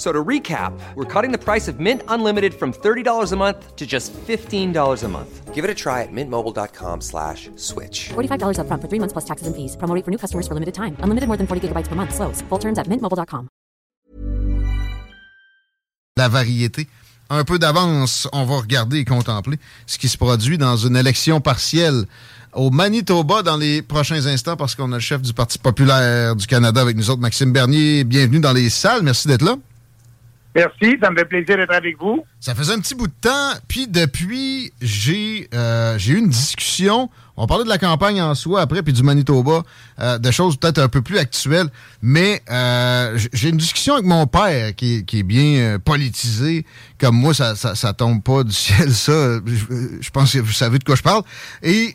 So to recap, we're cutting the price of Mint Unlimited from $30 a month to just $15 a month. Give it a try at mintmobile.com slash switch. $45 upfront for three months plus taxes and fees. Promo rate for new customers for limited time. Unlimited more than 40 gigabytes per month. Slows. Full terms at mintmobile.com. la variété. Un peu d'avance, on va regarder et contempler ce qui se produit dans une élection partielle au Manitoba dans les prochains instants parce qu'on a le chef du Parti populaire du Canada avec nous autres, Maxime Bernier. Bienvenue dans les salles. Merci d'être là. Merci, ça me fait plaisir d'être avec vous. Ça faisait un petit bout de temps, puis depuis, j'ai euh, eu une discussion. On parlait de la campagne en soi après, puis du Manitoba, euh, de choses peut-être un peu plus actuelles. Mais euh, j'ai une discussion avec mon père qui, est- qui est bien euh, politisé. Comme moi, ça, ça, tombe pas du ciel, ça. Je, pense que vous savez de quoi je parle. Et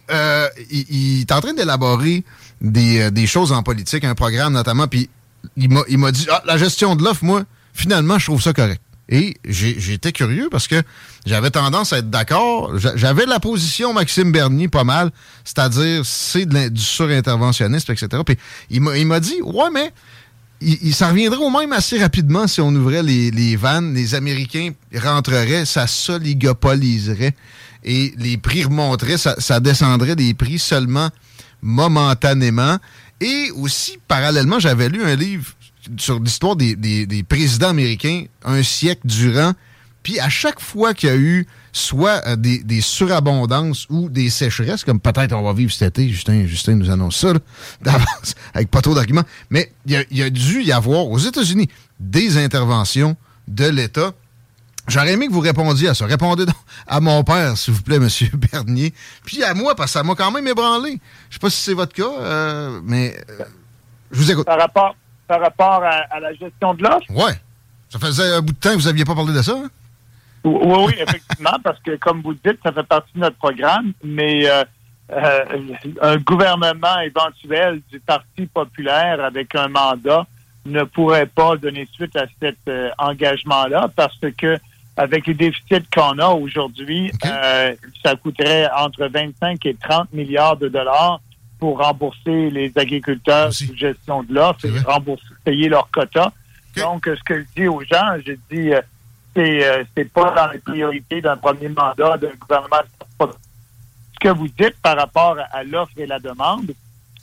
il, est en train d'élaborer des, des choses en politique, un programme notamment, puis il m'a il m'a dit ah, la gestion de l'offre, moi, finalement, je trouve ça correct. Et j'étais curieux parce que j'avais tendance à être d'accord. J'a- J'avais la position Maxime Bernier pas mal, c'est-à-dire c'est du surinterventionnisme, etc. Puis il m'a dit Ouais, mais il, il s'en reviendrait au même assez rapidement si on ouvrait les, vannes. Les Américains rentreraient, ça s'oligopoliserait et les prix remonteraient, ça, ça descendrait des prix seulement momentanément. Et aussi, parallèlement, j'avais lu un livre sur l'histoire des, présidents américains un siècle durant. Puis à chaque fois qu'il y a eu soit euh, des, surabondances ou des sécheresses, comme peut-être on va vivre cet été, Justin, Justin nous annonce ça d'avance, avec pas trop d'arguments, mais il y, a- dû y avoir aux États-Unis des interventions de l'État. J'aurais aimé que vous répondiez à ça. Répondez donc à mon père, s'il vous plaît, M. Bernier. Puis à moi, parce que ça m'a quand même ébranlé. Je sais pas si c'est votre cas, euh, mais euh, je vous écoute. Par rapport, par rapport à, à la gestion de l'offre, Ouais. Ça faisait un bout de temps que vous n'aviez pas parlé de ça. hein? oui, oui, effectivement, parce que comme vous le dites, ça fait partie de notre programme, mais euh, euh, un gouvernement éventuel du Parti populaire avec un mandat ne pourrait pas donner suite à cet euh, engagement-là parce que avec les déficits qu'on a aujourd'hui, ça coûterait entre 25 et 30 milliards de dollars pour rembourser les agriculteurs Aussi. sous gestion de l'offre et rembourser, payer leurs quotas. Donc, ce que je dis aux gens, je dis, euh, c'est euh, c'est pas dans les priorités d'un premier mandat d'un gouvernement. Ce que vous dites par rapport à l'offre et la demande,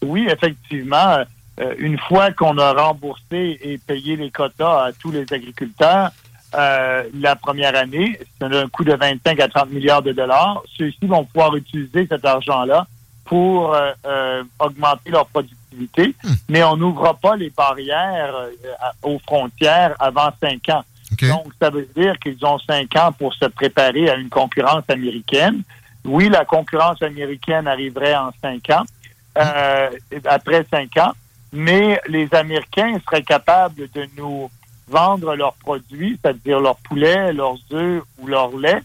oui, effectivement, euh, une fois qu'on a remboursé et payé les quotas à tous les agriculteurs, euh, la première année, c'est un coût de 25 à 30 milliards de dollars. Ceux-ci vont pouvoir utiliser cet argent-là pour euh, euh, augmenter leur productivité, mais on n'ouvre pas les barrières euh, aux frontières avant cinq ans. Donc, ça veut dire qu'ils ont cinq ans pour se préparer à une concurrence américaine. Oui, la concurrence américaine arriverait en cinq ans, euh, après cinq ans, mais les Américains seraient capables de nous vendre leurs produits, c'est-à-dire leurs poulets, leurs œufs ou leur lait,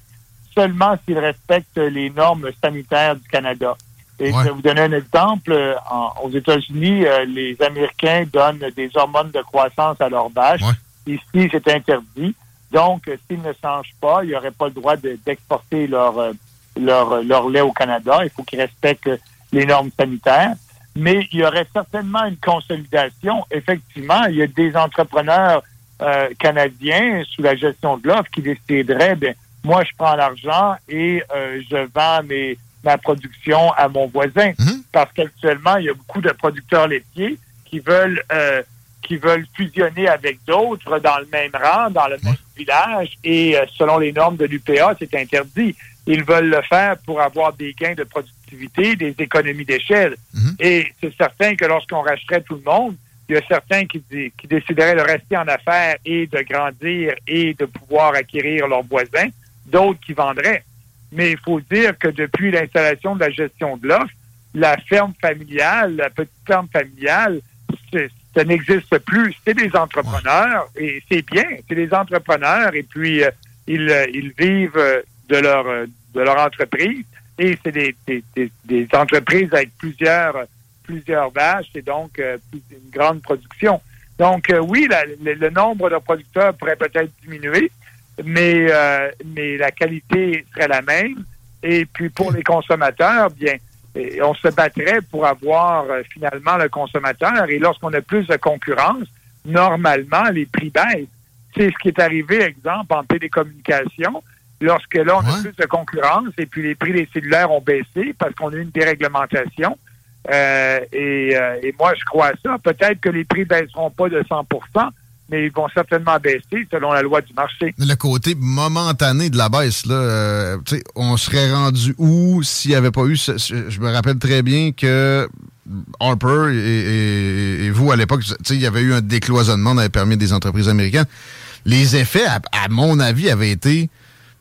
seulement s'ils respectent les normes sanitaires du Canada. Et Ouais. je vais vous donner un exemple. Euh, en- aux États-Unis, euh, les Américains donnent des hormones de croissance à leurs vaches. Ouais. Ici, c'est interdit. Donc, euh, s'ils ne changent pas, ils n'auraient pas le droit de- d'exporter leur, euh, leur, leur lait au Canada. Il faut qu'ils respectent les normes sanitaires. Mais il y aurait certainement une consolidation. Effectivement, il y a des entrepreneurs euh, canadiens sous la gestion de l'offre qui décideraient, ben, moi, je prends l'argent et euh, je vends mes, ma production à mon voisin. Mhm. Parce qu'actuellement, il y a beaucoup de producteurs laitiers qui veulent euh, qui veulent fusionner avec d'autres dans le même rang, dans le même village, et euh, selon les normes de l'UPA, c'est interdit. Ils veulent le faire pour avoir des gains de productivité, des économies d'échelle. Mhm. Et c'est certain que lorsqu'on racheterait tout le monde, il y a certains qui, qui décideraient de rester en affaires et de grandir et de pouvoir acquérir leurs voisins, d'autres qui vendraient. Mais il faut dire que depuis l'installation de la gestion de l'offre, la ferme familiale, la petite ferme familiale, ça n'existe plus. C'est des entrepreneurs et c'est bien. C'est des entrepreneurs et puis euh, ils, euh, ils vivent euh, de leur de leur entreprise et c'est des, des, des, des entreprises avec plusieurs plusieurs vaches et donc euh, une grande production. Donc, euh, oui, la- le, le nombre de producteurs pourrait peut-être diminuer, mais, euh, mais la qualité serait la même. Et puis, pour les consommateurs, bien, eh, on se battrait pour avoir euh, finalement le consommateur. Et lorsqu'on a plus de concurrence, normalement, les prix baissent. C'est ce qui est arrivé, exemple, en télécommunication. Lorsque là, on a plus de concurrence et puis les prix des cellulaires ont baissé parce qu'on a eu une déréglementation. Euh, et, euh, et moi, je crois à ça. Peut-être que les prix baisseront pas de 100 mais ils vont certainement baisser selon la loi du marché. Le côté momentané de la baisse, là, euh, on serait rendu où s'il n'y avait pas eu... ce- je me rappelle très bien que Harper et, vous, à l'époque, il y avait eu un décloisonnement dans les permis des entreprises américaines. Les effets, à mon avis, avaient été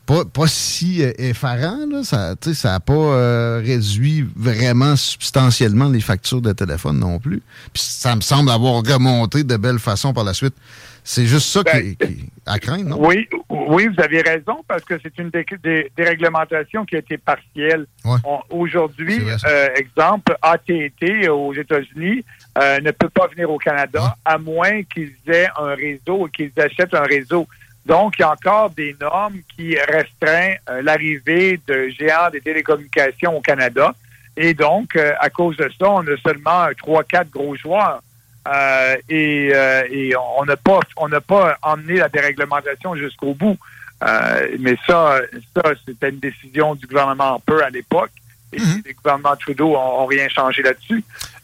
pas, pas si euh, effarants. Là. Ça sais, ça n'a pas euh, réduit vraiment substantiellement les factures de téléphone non plus. Puis ça me semble avoir remonté de belle façon par la suite. C'est juste ça Ben, qui, qui- à craindre, non? Oui, oui, vous avez raison, parce que c'est une dé- dé- déréglementation qui a été partielle. Ouais. Aujourd'hui, euh, exemple, AT&T aux États-Unis euh, ne peut pas venir au Canada à moins qu'ils aient un réseau et qu'ils achètent un réseau. Donc, il y a encore des normes qui restreignent euh, l'arrivée de géants des télécommunications au Canada. Et donc, euh, à cause de ça, on a seulement euh, trois, quatre gros joueurs. Euh, et, euh, et on n'a pas on n'a pas emmené la déréglementation jusqu'au bout. Euh, mais ça, ça c'était une décision du gouvernement Harper à l'époque. Et Mhm. les gouvernements Trudeau ont, ont rien changé là-dessus.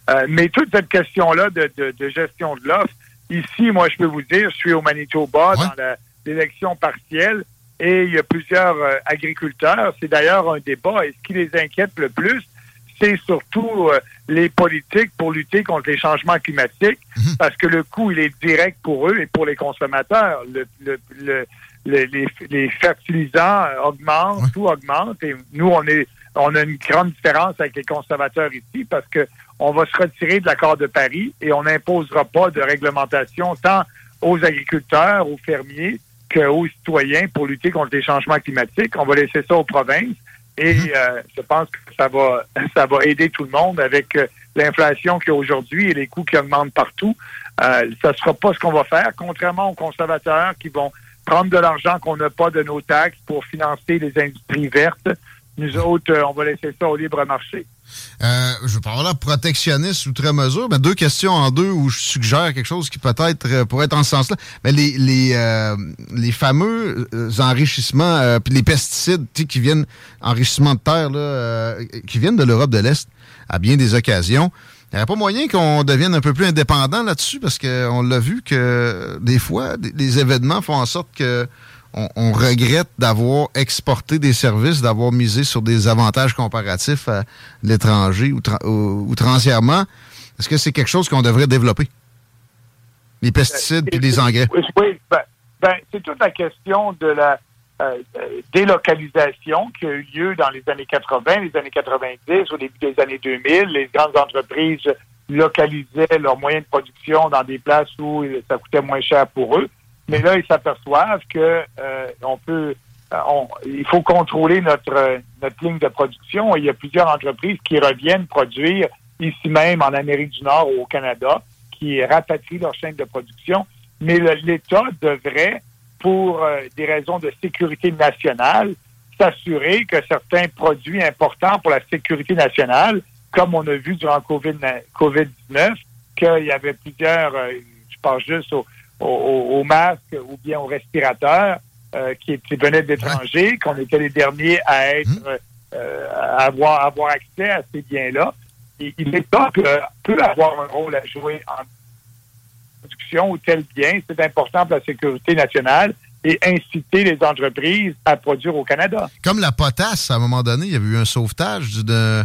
Euh, mais toute cette question-là de, de, de gestion de l'offre, ici, moi, je peux vous dire, je suis au Manitoba Ouais. dans la- l'élection partielle et il y a plusieurs euh, agriculteurs. C'est d'ailleurs un débat. Et ce qui les inquiète le plus, c'est surtout euh, les politiques pour lutter contre les changements climatiques, Mhm. parce que le coût, il est direct pour eux et pour les consommateurs. Le, le, le- le- les, les fertilisants euh, augmentent, Ouais. tout augmente, et nous, on est on a une grande différence avec les consommateurs ici parce que on va se retirer de l'accord de Paris et on n'imposera pas de réglementation tant aux agriculteurs, aux fermiers qu'aux citoyens pour lutter contre les changements climatiques. On va laisser ça aux provinces et euh, je pense que ça va ça va aider tout le monde avec euh, l'inflation qu'il y a aujourd'hui et les coûts qui augmentent partout. Euh, ça ne sera pas ce qu'on va faire, contrairement aux conservateurs qui vont prendre de l'argent qu'on n'a pas de nos taxes pour financer les industries vertes. Nous autres, on va laisser ça au libre marché. Euh, je avoir l'air protectionniste outre mesure, mais deux questions en deux où je suggère quelque chose qui peut-être euh, pourrait être en ce sens-là. Mais les, les, euh, les fameux euh, enrichissements, puis les pesticides qui viennent, enrichissement de terre, là, qui viennent de l'Europe de l'Est à bien des occasions. Il n'y aurait pas moyen qu'on devienne un peu plus indépendant là-dessus parce qu'on l'a vu que des fois, des, des événements font en sorte que on, on regrette d'avoir exporté des services, d'avoir misé sur des avantages comparatifs à l'étranger ou tra- ou- outrancièrement. Est-ce que c'est quelque chose qu'on devrait développer? Les pesticides puis les engrais. Oui, oui, ben, ben, c'est toute la question de la euh, euh, délocalisation qui a eu lieu dans les années 80, les années 90, au début des années 2000. Les grandes entreprises localisaient leurs moyens de production dans des places où ça coûtait moins cher pour eux. Mais là, ils s'aperçoivent que euh, on peut, euh, on- il faut contrôler notre notre ligne de production. Il y a plusieurs entreprises qui reviennent produire ici même en Amérique du Nord ou au Canada, qui rapatrient leur chaîne de production. Mais l'État devrait, pour euh, des raisons de sécurité nationale, s'assurer que certains produits importants pour la sécurité nationale, comme on a vu durant COVID- COVID-19, qu'il y avait plusieurs, euh, je pense juste aux au, au- aux masques ou bien aux respirateurs euh, qui, qui venaient d'étrangers, qu'on était les derniers à être Mhm. euh, à avoir, avoir accès à ces biens-là. Et, et l'État peut, peut avoir un rôle à jouer en production ou tel bien. C'est important pour la sécurité nationale et inciter les entreprises à produire au Canada. Comme la potasse, à un moment donné, il y avait eu un sauvetage du, de-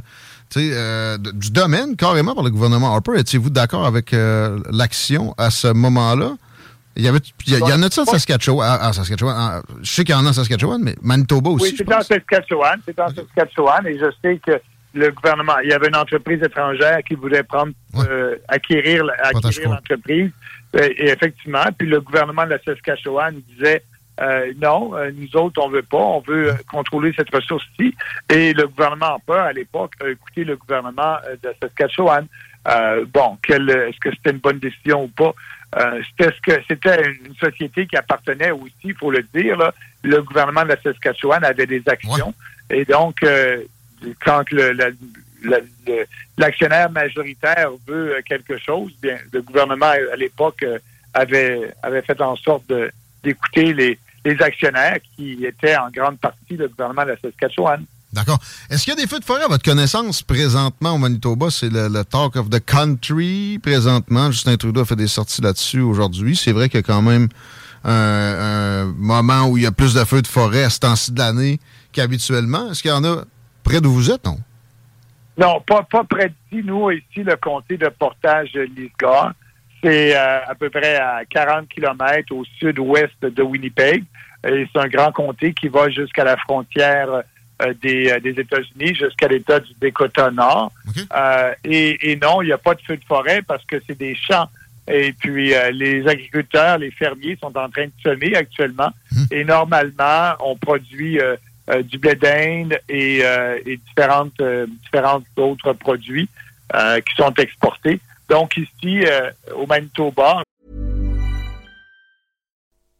euh, du domaine carrément par le gouvernement Harper. Étiez-vous d'accord avec euh, l'action à ce moment-là? Il y, avait, il y, a- il y en a-tu en Saskatchewan? Ah, Saskatchewan. ah, je sais qu'il y en a en Saskatchewan, mais Manitoba aussi, Oui, c'est en. Saskatchewan. C'est en Saskatchewan et je sais que le gouvernement, il y avait une entreprise étrangère qui voulait prendre, Ouais. euh, acquérir, acquérir l'entreprise. Euh, et effectivement, puis le gouvernement de la Saskatchewan disait euh, non, nous autres, on veut pas, on veut contrôler cette ressource-ci. Et le gouvernement en peur, à l'époque, a écouté le gouvernement de Saskatchewan. Euh, bon, est-ce que c'était une bonne décision ou pas? Euh, c'était ce que c'était une société qui appartenait aussi, il faut le dire. Là, le gouvernement de la Saskatchewan avait des actions. Et donc, euh, quand le, la, l'actionnaire majoritaire veut quelque chose, bien, le gouvernement à l'époque avait, avait fait en sorte d'écouter les, les actionnaires qui étaient en grande partie le gouvernement de la Saskatchewan. D'accord. Est-ce qu'il y a des feux de forêt à votre connaissance présentement au Manitoba? C'est le, talk of the country présentement. Justin Trudeau a fait des sorties là-dessus aujourd'hui. C'est vrai qu'il y a quand même un, moment où il y a plus de feux de forêt à ce temps-ci de l'année qu'habituellement. Est-ce qu'il y en a près d'où vous êtes, non? Non, pas, pas près d'ici. Nous, ici, le comté de portage de Lisgar, c'est euh, à peu près à 40 kilomètres au sud-ouest de Winnipeg. Et c'est un grand comté qui va jusqu'à la frontière des, euh, des États-Unis, jusqu'à l'État du Dakota Nord. Et, et, non, il n'y a pas de feu de forêt parce que c'est des champs. Et puis, les agriculteurs, les fermiers sont en train de semer actuellement. Hum. Et normalement, on produit du blé d'Inde et, et différentes, différentes autres produits qui sont exportés. Donc ici, euh, au Manitoba.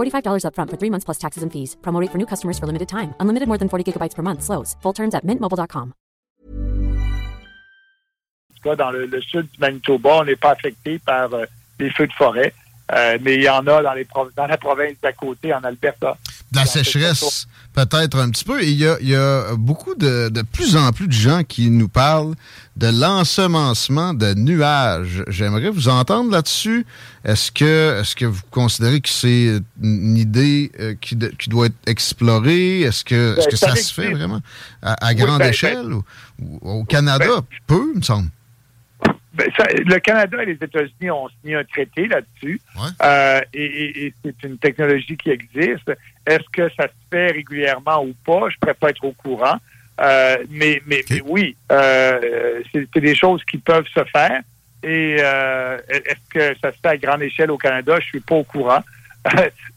$45 upfront for three months plus taxes and fees. Promo for new customers for limited time. Unlimited more than 40 gigabytes per month. Slows. Full terms at mintmobile.com. Dans le, le, sud du Manitoba, on n'est pas affecté par euh, les feux de forêt. Euh, mais il y en a dans, les dans la province d'à côté, en Alberta. De la sécheresse, peut-être un petit peu. il y a, il y a beaucoup de, de plus en plus de gens qui nous parlent de l'ensemencement de nuages. J'aimerais vous entendre là-dessus. Est-ce que, est-ce que vous considérez que c'est une idée euh, qui, qui, doit être explorée? Est-ce que, est-ce que ben, ça, se fait vraiment à, grande ben, ben, échelle? ou, au Canada, peu, il me semble. Ben, le Canada et les États-Unis ont signé un traité là-dessus. Euh, et, c'est une technologie qui existe. Est-ce que ça se fait régulièrement ou pas? Je ne pourrais pas être au courant. Euh, mais, mais, oui, euh, c'est des choses qui peuvent se faire. Et est-ce que ça se fait à grande échelle au Canada? Je suis pas au courant.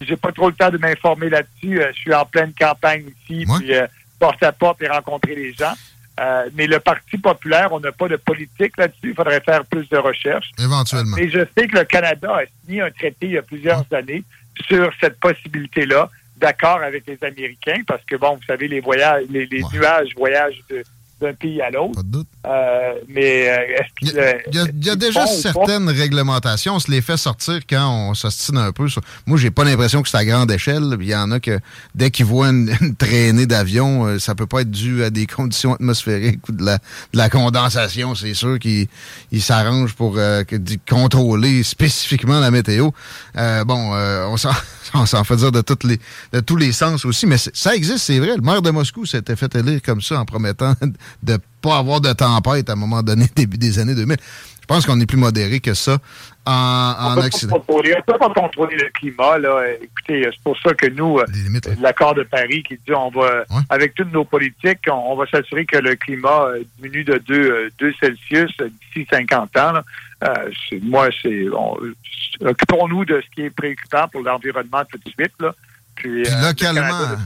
J'ai pas trop le temps de m'informer là-dessus. je suis en pleine campagne ici, puis porte à porte et rencontrer les gens. Euh, mais le Parti populaire, on n'a pas de politique là-dessus. Il faudrait faire plus de recherches. Éventuellement. Et je sais que le Canada a signé un traité il y a plusieurs années sur cette possibilité-là, d'accord avec les Américains, parce que, bon, vous savez, les voyages, les, nuages voyagent de, d'un pays à l'autre. Euh, mais euh, est-ce qu'il Il y a, déjà certaines réglementations. On se les fait sortir quand on s'ostine un peu. Moi, j'ai pas l'impression que c'est à grande échelle. Il y en a que dès qu'ils voient une, traînée d'avion, euh, ça peut pas être dû à des conditions atmosphériques ou de la, de la condensation. C'est sûr qu'ils s'arrangent pour contrôler spécifiquement la météo. bon, on s'en on s'en fait dire de, toutes les, de tous les sens aussi, mais ça existe, c'est vrai. Le maire de Moscou s'était fait élire comme ça en promettant de pas avoir de tempête à un moment donné, début des années 2000. Je pense qu'on est plus modéré que ça en, Occident. On ne peut pas contrôler le climat. Là. Écoutez, c'est pour ça que nous, l'accord de Paris qui dit on va, avec toutes nos politiques, on, va s'assurer que le climat diminue de 2, 2 Celsius d'ici 50 ans. Euh, moi, c'est occupons-nous de ce qui est préoccupant pour l'environnement tout de suite. Là. Puis, euh, localement,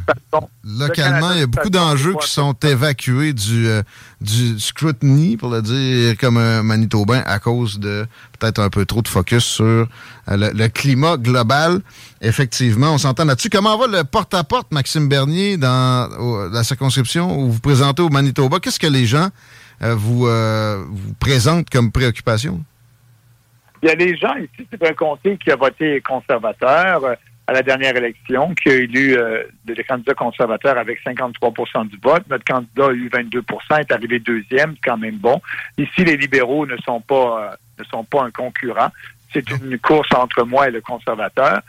localement il y a beaucoup d'enjeux qui sont évacués du, euh, du scrutiny, pour le dire comme un Manitobain, à cause de peut-être un peu trop de focus sur le, climat global. Effectivement, on s'entend là-dessus. Comment va le porte-à-porte, Maxime Bernier, dans la circonscription où vous présentez au Manitoba? Qu'est-ce que les gens vous, vous présentent comme préoccupation? Il y a des gens ici, c'est un comté qui a voté conservateur euh, à la dernière élection, qui a élu euh, des candidats conservateurs avec 53 du vote. Notre candidat a eu 22% est arrivé deuxième, c'est quand même bon. Ici, les libéraux ne sont pas euh, ne sont pas un concurrent. C'est une course entre moi et le conservateur.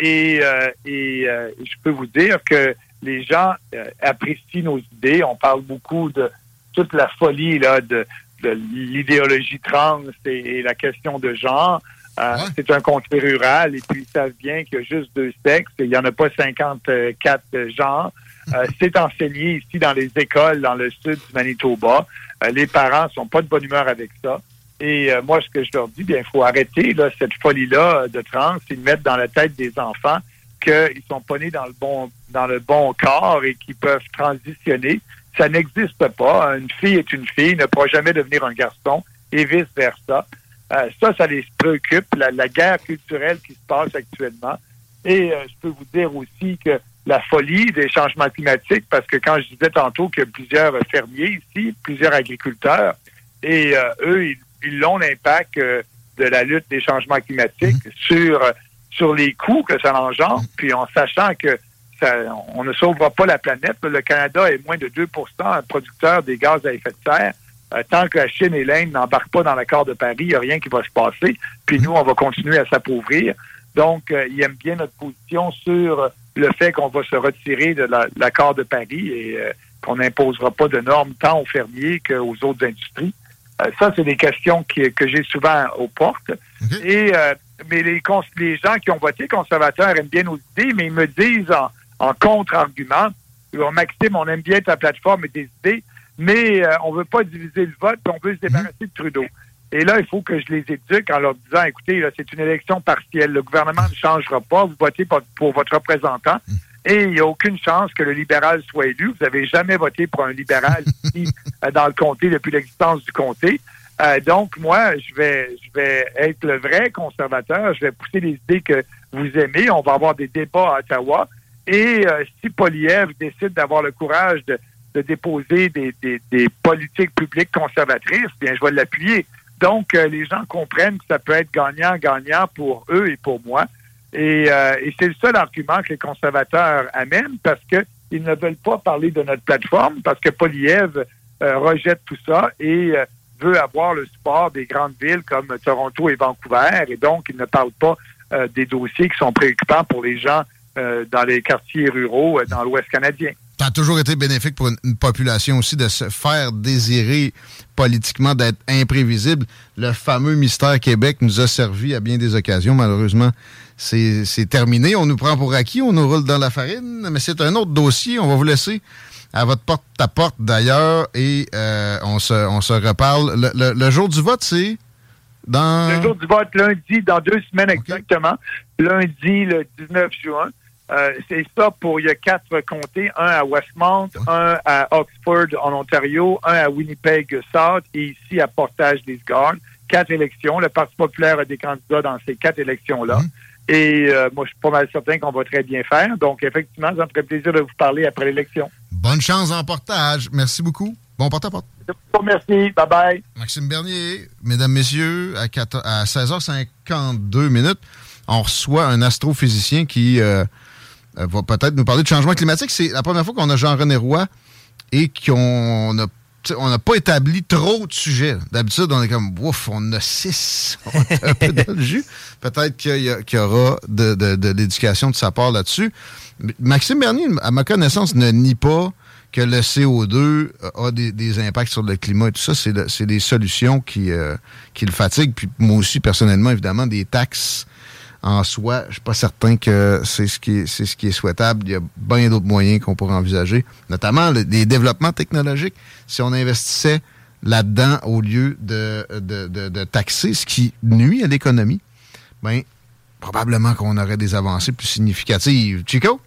et et je peux vous dire que les gens apprécient nos idées. On parle beaucoup de toute la folie là de de l'idéologie trans et, la question de genre. Euh, c'est un comté rural et puis ça vient qu'il y a juste deux sexes. Il n'y en a pas 54 genres. Euh, c'est enseigné ici dans les écoles dans le sud du Manitoba. Euh, les parents sont pas de bonne humeur avec ça. Et moi, ce que je leur dis, bien, il faut arrêter là, cette folie-là de trans et mettre dans la tête des enfants qu'ils sont pas nés dans le bon dans le bon corps et qu'ils peuvent transitionner. Ça n'existe pas. Une fille est une fille, ne pourra jamais devenir un garçon et vice-versa. Euh, ça, ça les préoccupe, la, guerre culturelle qui se passe actuellement. Et euh, je peux vous dire aussi que la folie des changements climatiques, parce que quand je disais tantôt qu'il y a plusieurs fermiers ici, plusieurs agriculteurs, et euh, eux, ils, ont l'impact de la lutte des changements climatiques mmh. sur sur les coûts que ça engendre, puis en sachant que on ne sauvera pas la planète. Le Canada est moins de 2% producteur des gaz à effet de serre. Euh, tant que la Chine et l'Inde n'embarquent pas dans l'accord de Paris, il n'y a rien qui va se passer. Puis nous, on va continuer à s'appauvrir. Donc, euh, ils aiment bien notre position sur le fait qu'on va se retirer de l'accord de Paris et euh, qu'on n'imposera pas de normes tant aux fermiers qu'aux autres industries. ça, c'est des questions que j'ai souvent aux portes. Et mais les, les gens qui ont voté conservateur aiment bien nos idées, mais ils me disent en, en contre-argument. Maxime, on aime bien ta plateforme et tes idées, mais euh, on veut pas diviser le vote, on veut se débarrasser de Trudeau. Et là, il faut que je les éduque en leur disant, écoutez, c'est une élection partielle. Le gouvernement ne changera pas. Vous votez pour, votre représentant. Et il n'y a aucune chance que le libéral soit élu. Vous n'avez jamais voté pour un libéral ici euh, dans le comté depuis l'existence du comté. Euh, donc, moi, je vais, je vais être le vrai conservateur. Je vais pousser les idées que vous aimez. On va avoir des débats à Ottawa. Et euh, si Poliev décide d'avoir le courage de, déposer des, politiques publiques conservatrices, bien, je vais l'appuyer. Donc, euh, les gens comprennent que ça peut être gagnant-gagnant pour eux et pour moi. Euh, et, c'est le seul argument que les conservateurs amènent parce qu'ils ne veulent pas parler de notre plateforme, parce que Poliev rejette tout ça et veut avoir le support des grandes villes comme Toronto et Vancouver. Et donc, il ne parle pas des dossiers qui sont préoccupants pour les gens euh, dans les quartiers ruraux euh, dans l'Ouest canadien. Ça a toujours été bénéfique pour une, population aussi de se faire désirer politiquement, d'être imprévisible. Le fameux mystère Québec nous a servi à bien des occasions. Malheureusement, c'est terminé. On nous prend pour acquis, on nous roule dans la farine, mais c'est un autre dossier. On va vous laisser à votre porte-à-porte d'ailleurs et euh, on, se, on se reparle. Le, jour du vote, c'est dans... Le jour du vote, lundi, dans deux semaines exactement. Lundi, le 19 juin. Euh, c'est ça pour, il y a quatre comtés, un à Westmount, un à Oxford en Ontario, un à Winnipeg South et ici à Portage des Gardes. Quatre élections. Le Parti populaire a des candidats dans ces quatre élections-là. Mhm. Et euh, moi, je suis pas mal certain qu'on va très bien faire. Donc, effectivement, ça me ferait plaisir de vous parler après l'élection. Bonne chance en portage. Merci beaucoup. Bon porte-à-porte. Merci. Bye-bye. Maxime Bernier, mesdames, messieurs, à, 16h52 minutes, on reçoit un astrophysicien qui... Euh, euh, va peut-être nous parler de changement climatique. C'est la première fois qu'on a Jean-René Roy et qu'on a on n'a pas établi trop de sujets. D'habitude, on est comme, ouf, on a six. On est un peu dans le jus. Peut-être qu'il y, aura de, l'éducation de sa part là-dessus. Maxime Bernier, à ma connaissance, ne nie pas que le CO2 a des, impacts sur le climat et tout ça, c'est des solutions qui, euh, qui le fatiguent. Puis moi aussi, personnellement, évidemment, des taxes en soi, je suis pas certain que c'est ce qui est, souhaitable. Il y a bien d'autres moyens qu'on pourrait envisager, notamment le- des développements technologiques. Si on investissait là-dedans au lieu de, de, de- de taxer, ce qui nuit à l'économie, ben probablement qu'on aurait des avancées plus significatives. Chico?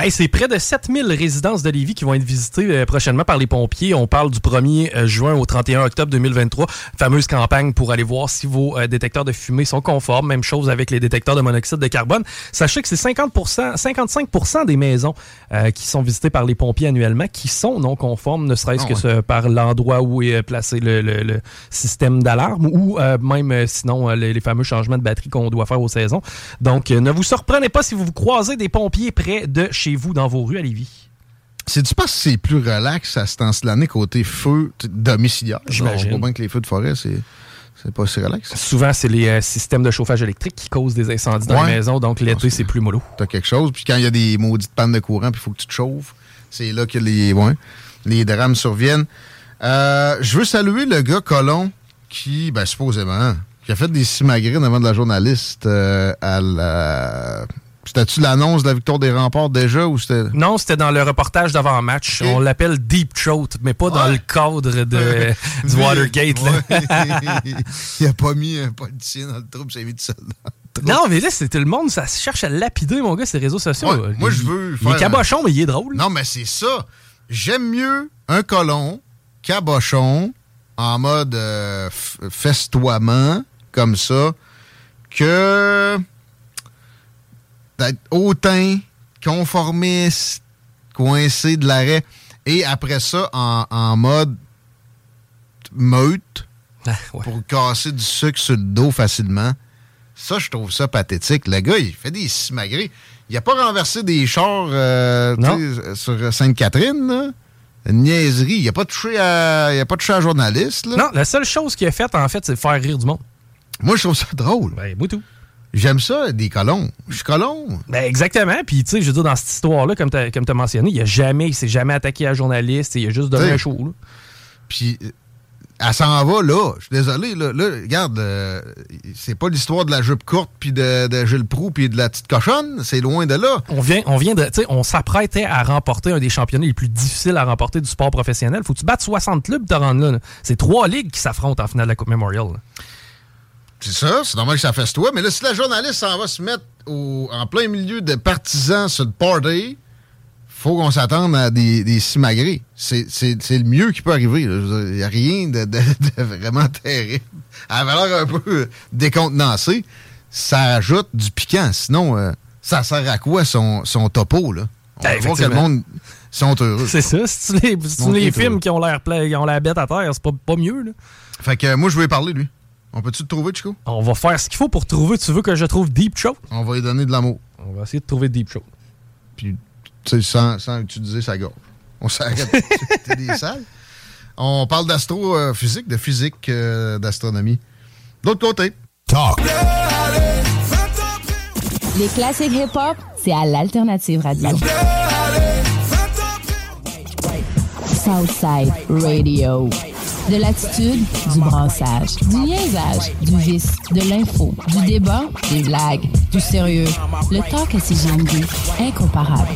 Hey, c'est près de 7000 résidences de Lévis qui vont être visitées euh, prochainement par les pompiers. On parle du 1er euh, juin au 31 octobre 2023. Fameuse campagne pour aller voir si vos euh, détecteurs de fumée sont conformes. Même chose avec les détecteurs de monoxyde de carbone. Sachez que c'est 50 55% des maisons euh, qui sont visitées par les pompiers annuellement qui sont non conformes, ne serait-ce Ah que ouais. ce- par l'endroit où est placé le, le- le système d'alarme ou euh, même sinon les, les fameux changements de batterie qu'on doit faire aux saisons. Donc, ne vous surprenez pas si vous vous croisez des pompiers près de chez vous dans vos rues à Lévis? C'est-tu parce que c'est plus relax à ce temps-ci l'année côté feu domiciliaire? J'imagine. On bien que les feux de forêt, c'est c'est pas si relax. Souvent, c'est les euh, systèmes de chauffage électrique qui causent des incendies dans les maisons, donc l'été, c'est plus mollo. T'as quelque chose. Puis quand il y a des maudites pannes de courant, puis il faut que tu te chauffes, c'est là que les, ouais, les drames surviennent. Euh, je veux saluer le gars Colon qui, ben, supposément, qui a fait des simagrines avant de la journaliste euh, à la. C'était-tu l'annonce de la victoire des remparts déjà ou c'était. Non, c'était dans le reportage d'avant-match. On l'appelle Deep Throat, mais pas dans le cadre de, du Watergate. Ouais. il a pas mis un politicien dans le trou, a mis soldat. non, mais là, c'est tout le monde, ça cherche à lapider, mon gars, ces réseaux sociaux. Ouais, moi, je veux Il est faire- cabochon, mais il est drôle. Non, mais c'est ça. J'aime mieux un colon cabochon en mode euh, festoiement, comme ça, que d'être hautain, conformiste, coincé de l'arrêt, et après ça, en, en mode meute, Ah, ouais. pour casser du sucre sur le dos facilement. Ça, je trouve ça pathétique. Le gars, il fait des simagrées. Il a pas renversé des chars euh, sais, sur Sainte-Catherine. Une niaiserie. Il a pas touché à, il a pas touché à un journaliste, là. Non, la seule chose qu'il a faite, en fait, c'est de faire rire du monde. Moi, je trouve ça drôle. Ben, moi tout. J'aime ça, des colons. Je suis colon. Ben, exactement. Puis, tu sais, je veux dire, dans cette histoire-là, comme tu as, mentionné, il a jamais, il s'est jamais attaqué à un journaliste. Il a juste donné T'sais, un show. Puis, euh, elle s'en va, là. Je suis désolé, là. Là, regarde, euh, c'est pas l'histoire de la jupe courte, puis de, de Gilles Proux, puis de la petite cochonne. C'est loin de là. On vient, on vient de, tu sais, on s'apprêtait à remporter un des championnats les plus difficiles à remporter du sport professionnel. Faut que tu battes 60 clubs pour te rendre là. là. C'est trois ligues qui s'affrontent en finale de la Coupe Memorial. là. C'est ça, c'est normal que ça fasse toi. Mais là, si la journaliste s'en va se mettre au- en plein milieu de partisans sur le party, faut qu'on s'attende à des, des simagrées. C'est le mieux qui peut arriver. Il n'y a rien de, de- de vraiment terrible. À la valeur un peu décontenancée, ça ajoute du piquant. Sinon, euh, ça sert à quoi son, son topo? Là? On Ah, va voir que le monde sont heureux. C'est ça. Si tu les, les films qui ont l'air pla- qui ont l'air bête à terre, c'est pas, pas mieux. Là. Fait que euh, moi, je y parler, lui. On peut-tu te trouver, Chico? On va faire ce qu'il faut pour trouver. Tu veux que je trouve Deep Show? On va lui donner de l'amour. On va essayer de trouver Deep Show. puis tu sais, sans, sans utiliser sa gorge. On s'arrête d'écouter des salles. On parle d'astrophysique, de physique, euh, d'astronomie. De l'autre côté. Talk. Les classiques hip-hop, c'est à l'Alternative Radio. Southside Radio. De l'attitude, du brassage, du niaisage, du vice, de l'info, du débat, des blagues, du sérieux. Le talk à CGMD, incomparable.